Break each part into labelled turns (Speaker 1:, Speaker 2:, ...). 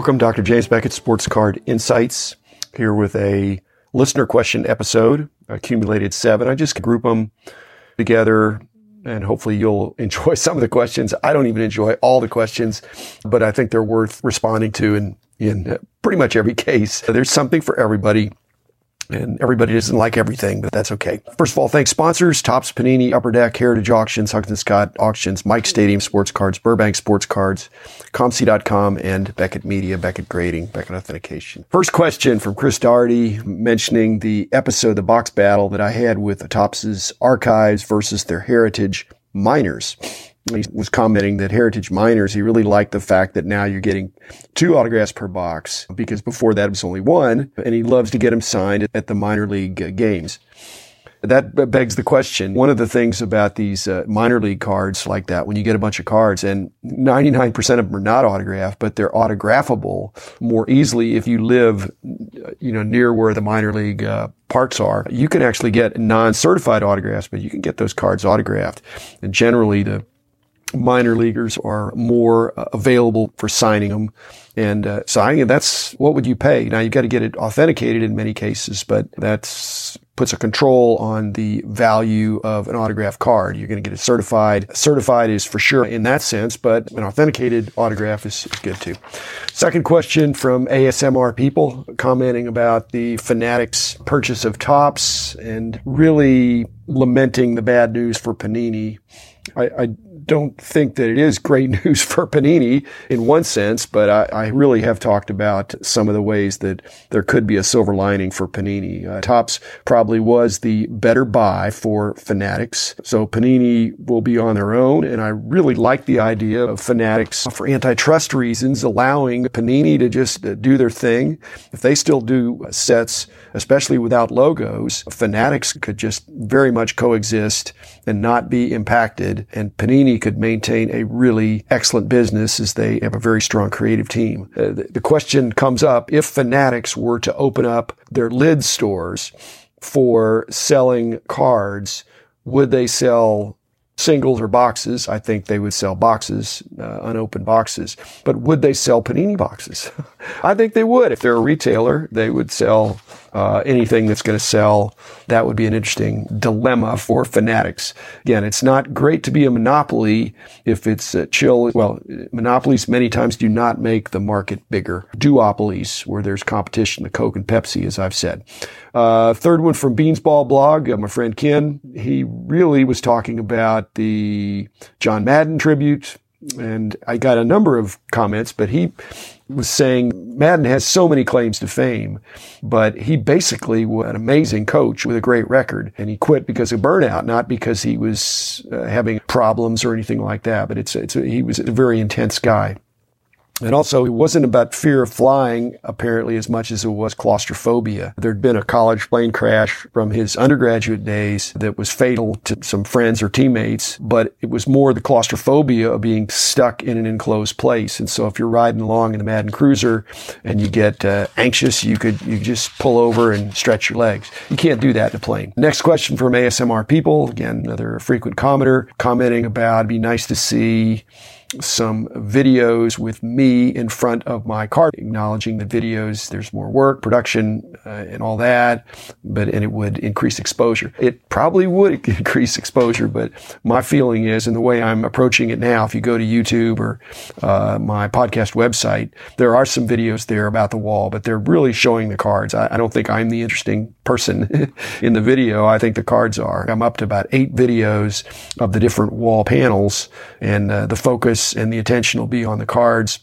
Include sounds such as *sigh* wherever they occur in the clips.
Speaker 1: Welcome, Dr. James Beckett, Sports Card Insights, here with a listener question episode, accumulated seven. I just group them together and hopefully you'll *laughs* enjoy some of the questions. I don't even enjoy all the questions, but I think they're worth responding to in, in pretty much every case. There's something for everybody and everybody doesn't like everything, but that's okay. First of all, thanks sponsors, Topps, Panini, Upper Deck, Heritage Auctions, Huggins Scott Auctions, Mike Stadium Sports Cards, Burbank Sports Cards, ComC.com, and Beckett Media, Beckett Grading, Beckett Authentication. First question from Chris Doherty mentioning the episode, the box battle that I had with Topps's archives versus their heritage minors he was commenting that Heritage Minors, he really liked the fact that now you're getting two autographs per box because before that it was only one, and he loves to get them signed at the minor league games. That begs the question. One of the things about these uh, minor league cards like that, when you get a bunch of cards and 99% of them are not autographed, but they're autographable more easily if you live, you know, near where the minor league uh, parks are. You can actually get non-certified autographs, but you can get those cards autographed. And generally the minor leaguers are more uh, available for signing them and uh, signing. And that's what would you pay? Now you've got to get it authenticated in many cases, but that's puts a control on the value of an autograph card. You're going to get it certified. Certified is for sure in that sense, but an authenticated autograph is, is good too. Second question from ASMR people commenting about the Fanatics purchase of Topps and really lamenting the bad news for Panini. I, I don't think that it is great *laughs* news for Panini in one sense, but I, I, really have talked about some of the ways that there could be a silver lining for Panini. Uh, Topps probably was the better buy for Fanatics. So Panini will be on their own. And I really like the idea of Fanatics for antitrust reasons, allowing Panini to just uh, do their thing. If they still do sets, especially without logos, Fanatics could just very much coexist and not be impacted. And Panini could maintain a really excellent business as they have a very strong creative team. Uh, the, the question comes up if Fanatics were to open up their lid stores for selling cards, would they sell singles or boxes. I think they would sell boxes, uh, unopened boxes. But would they sell panini boxes? *laughs* I think they would. If they're a retailer, they would sell uh, anything that's going to sell. That would be an interesting dilemma for fanatics. Again, it's not great to be a monopoly if it's uh, chill. Well, monopolies many times do not make the market bigger. Duopolies, where there's competition, the Coke and Pepsi, as I've said. Uh, third one from Beansball blog, uh, my friend Ken. He really was talking about the John Madden tribute. And I got a number of comments, but he was saying Madden has so many claims to fame, but he basically was an amazing coach with a great record. And he quit because of burnout, not because he was uh, having problems or anything like that, but it's, it's, he was a very intense guy. And also, it wasn't about fear of flying, apparently, as much as it was claustrophobia. There'd been a college plane crash from his undergraduate days that was fatal to some friends or teammates, but it was more the claustrophobia of being stuck in an enclosed place. And so if you're riding along in the Madden Cruiser and you get uh, anxious, you could you just pull over and stretch your legs. You can't do that in a plane. Next question from ASMR people. Again, another frequent commenter commenting about it'd be nice to see some videos with me in front of my car, acknowledging that videos, there's more work, production, uh, and all that, but, and it would increase exposure. It probably would *laughs* increase exposure, but my feeling is, and the way I'm approaching it now, if you go to YouTube or, uh, my podcast website, there are some videos there about the wall, but they're really showing the cards. I, I don't think I'm the interesting person *laughs* in the video. I think the cards are. I'm up to about eight videos of the different wall panels and uh, the focus focus and the attention will be on the cards.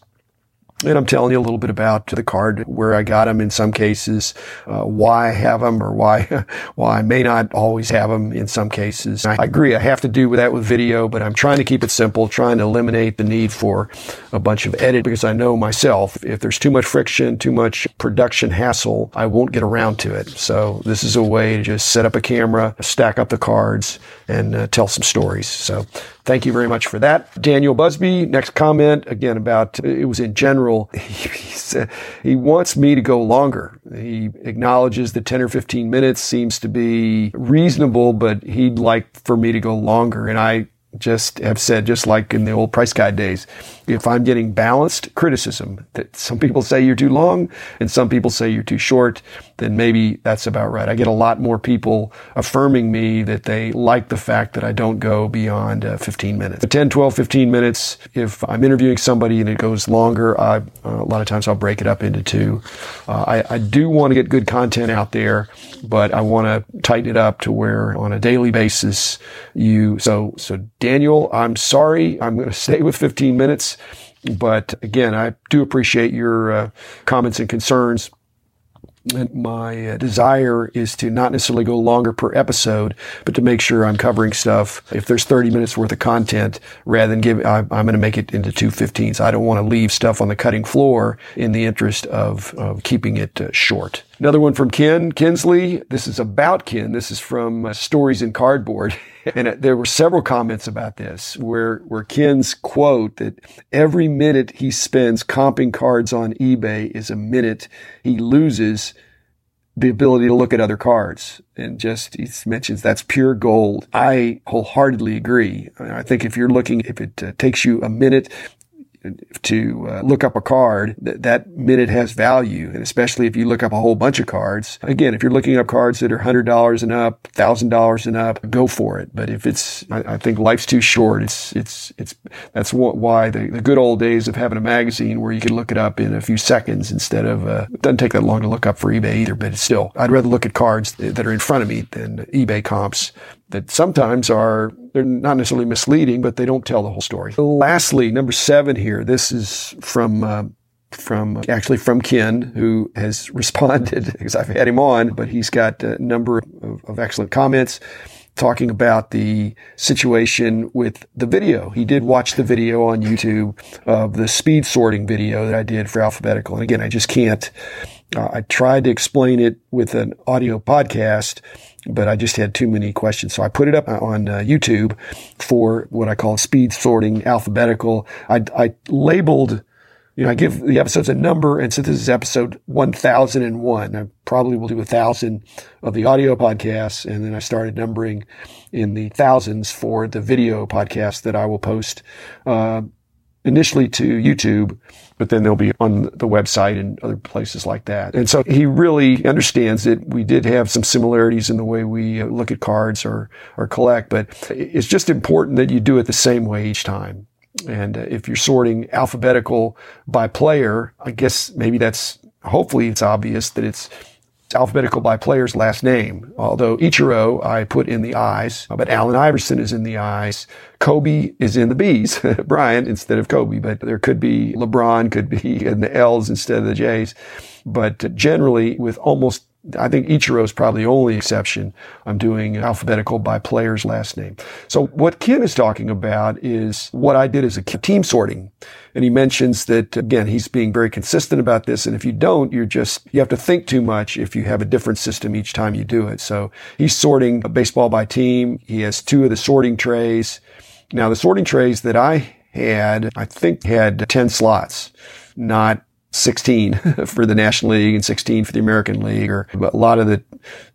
Speaker 1: And I'm telling you a little bit about the card, where I got them in some cases, uh, why I have them or why, *laughs* why I may not always have them in some cases. I agree. I have to do that with video, but I'm trying to keep it simple, trying to eliminate the need for a bunch of edit because I know myself, if there's too much friction, too much production hassle, I won't get around to it. So this is a way to just set up a camera, stack up the cards and uh, tell some stories. So Thank you very much for that. Daniel Busby, next comment again about it was in general. *laughs* He, said, he wants me to go longer. He acknowledges that 10 or 15 minutes seems to be reasonable, but he'd like for me to go longer. And I just have said, just like in the old price guide days, if I'm getting balanced criticism that some people say you're too long and some people say you're too short, then maybe that's about right. I get a lot more people affirming me that they like the fact that I don't go beyond uh, 15 minutes. 10, 12, 15 minutes. If I'm interviewing somebody and it goes longer, I, uh, a lot of times I'll break it up into two. Uh, I, I do want to get good content out there, but I want to tighten it up to where on a daily basis you, so, so Daniel, I'm sorry. I'm going *laughs* to stay with 15 minutes. But again, I do appreciate your uh, comments and concerns. And my uh, desire is to not necessarily go longer per episode, but to make sure I'm covering stuff. If there's 30 minutes worth of content, rather than give, I, am going to make it into two 15s. I don't want to leave stuff on the cutting floor in the interest of, of keeping it uh, short. Another one from Ken Kinsley. This is about Ken. This is from uh, Stories in Cardboard. *laughs* and uh, there were several comments about this where, where Ken's quote that every minute he spends comping cards on eBay is a minute he loses the ability to look at other cards and just he mentions that's pure gold. I wholeheartedly agree. I think if you're looking, if it uh, takes you a minute to uh, look up a card, that, that minute has value. And especially if you look up a whole bunch of cards. Again, if you're looking up cards that are $100 and up, $1,000 and up, go for it. But if it's, I, I, think life's too short. It's, it's, it's, that's why the, the good old days of having a magazine where you can look it up in a few seconds instead of, uh, it doesn't take that long to look up for eBay either, but it's still, I'd rather look at cards that are in front of me than eBay comps that sometimes are they're not necessarily misleading, but they don't tell the whole story. Lastly, number seven here. This is from uh, from actually from Ken, who has *laughs* responded because I've had him on, but he's got a number of, of excellent comments talking about the situation with the video. He did watch the video on YouTube of the speed sorting video that I did for alphabetical. And again, I just can't. Uh, I tried to explain it with an audio podcast but I just had too many questions. So I put it up on uh, YouTube for what I call speed sorting alphabetical. I, I labeled, you know, I give the episodes a number. And so this is episode 1001. I probably will do a thousand of the audio podcasts. And then I started numbering in the thousands for the video podcast that I will post, uh, initially to YouTube but then they'll be on the website and other places like that. And so he really understands that we did have some similarities in the way we uh, look at cards or, or collect, but it's just important that you do it the same way each time. And uh, if you're sorting alphabetical by player, I guess maybe that's, hopefully it's obvious that it's it's alphabetical by player's last name. Although Ichiro I put in the I's, but Allen Iverson is in the I's. Kobe is in the B's, *laughs* Bryant instead of Kobe, but there could be LeBron could be in the L's instead of the J's. But generally with almost I think Ichiro is probably the only exception. I'm doing alphabetical by player's last name. So what Ken is talking about is what I did as a team sorting. And he mentions that again, he's being very consistent about this. And if you don't, you're just, you have to think too much if you have a different system each time you do it. So he's sorting baseball by team. He has two of the sorting trays. Now the sorting trays that I had, I think had 10 slots, not 16 *laughs* for the National League and 16 for the American League, or a lot of the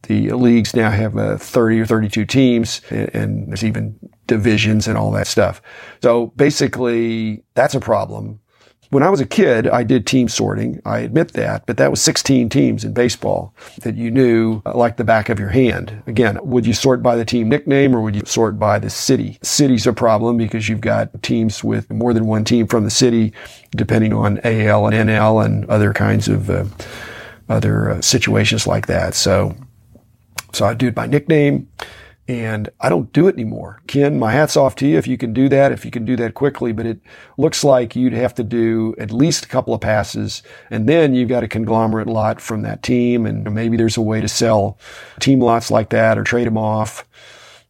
Speaker 1: the leagues now have uh, 30 or 32 teams, and, and there's even divisions and all that stuff. So basically, that's a problem. When I was a kid, I did team sorting. I admit that, but that was 16 teams in baseball that you knew uh, like the back of your hand. Again, would you sort by the team nickname or would you sort by the city? City's a problem because you've got teams with more than one team from the city, depending on AL and NL and other kinds of uh, other uh, situations like that. So, so I do it by nickname. And I don't do it anymore. Ken, my hat's off to you if you can do that, if you can do that quickly, but it looks like you'd have to do at least a couple of passes and then you've got a conglomerate lot from that team and maybe there's a way to sell team lots like that or trade them off.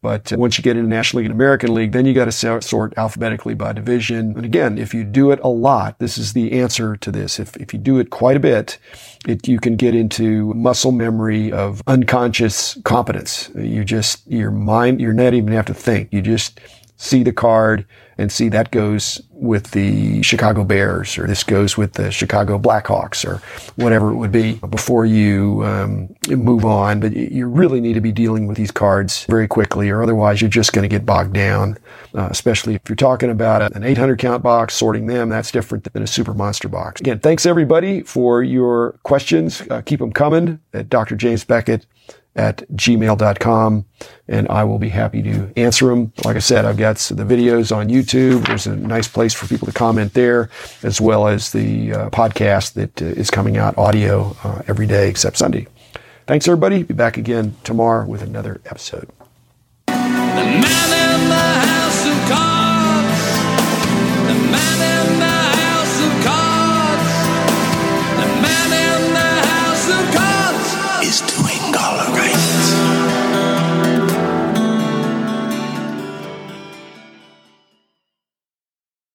Speaker 1: But once you get into National League and American League, then you got to sort alphabetically by division. And again, if you do it a lot, this is the answer to this. If, if you do it quite a bit, it, you can get into muscle memory of unconscious competence. You just, your mind, you're not even have to think. You just see the card and see that goes with the Chicago Bears or this goes with the Chicago Blackhawks or whatever it would be before you um, move on. But you really need to be dealing with these cards very quickly or otherwise you're just going to get bogged down, uh, especially if you're talking about an 800 count box, sorting them, that's different than a super monster box. Again, thanks everybody for your questions. Uh, keep them coming at Dr. James Beckett at gmail.com and I will be happy to answer them. Like I said, I've got the videos on YouTube. There's a nice place for people to comment there, as well as the uh, podcast that uh, is coming out audio uh, every day except Sunday. Thanks, everybody. Be back again tomorrow with another episode. The man in the house of cards, the man in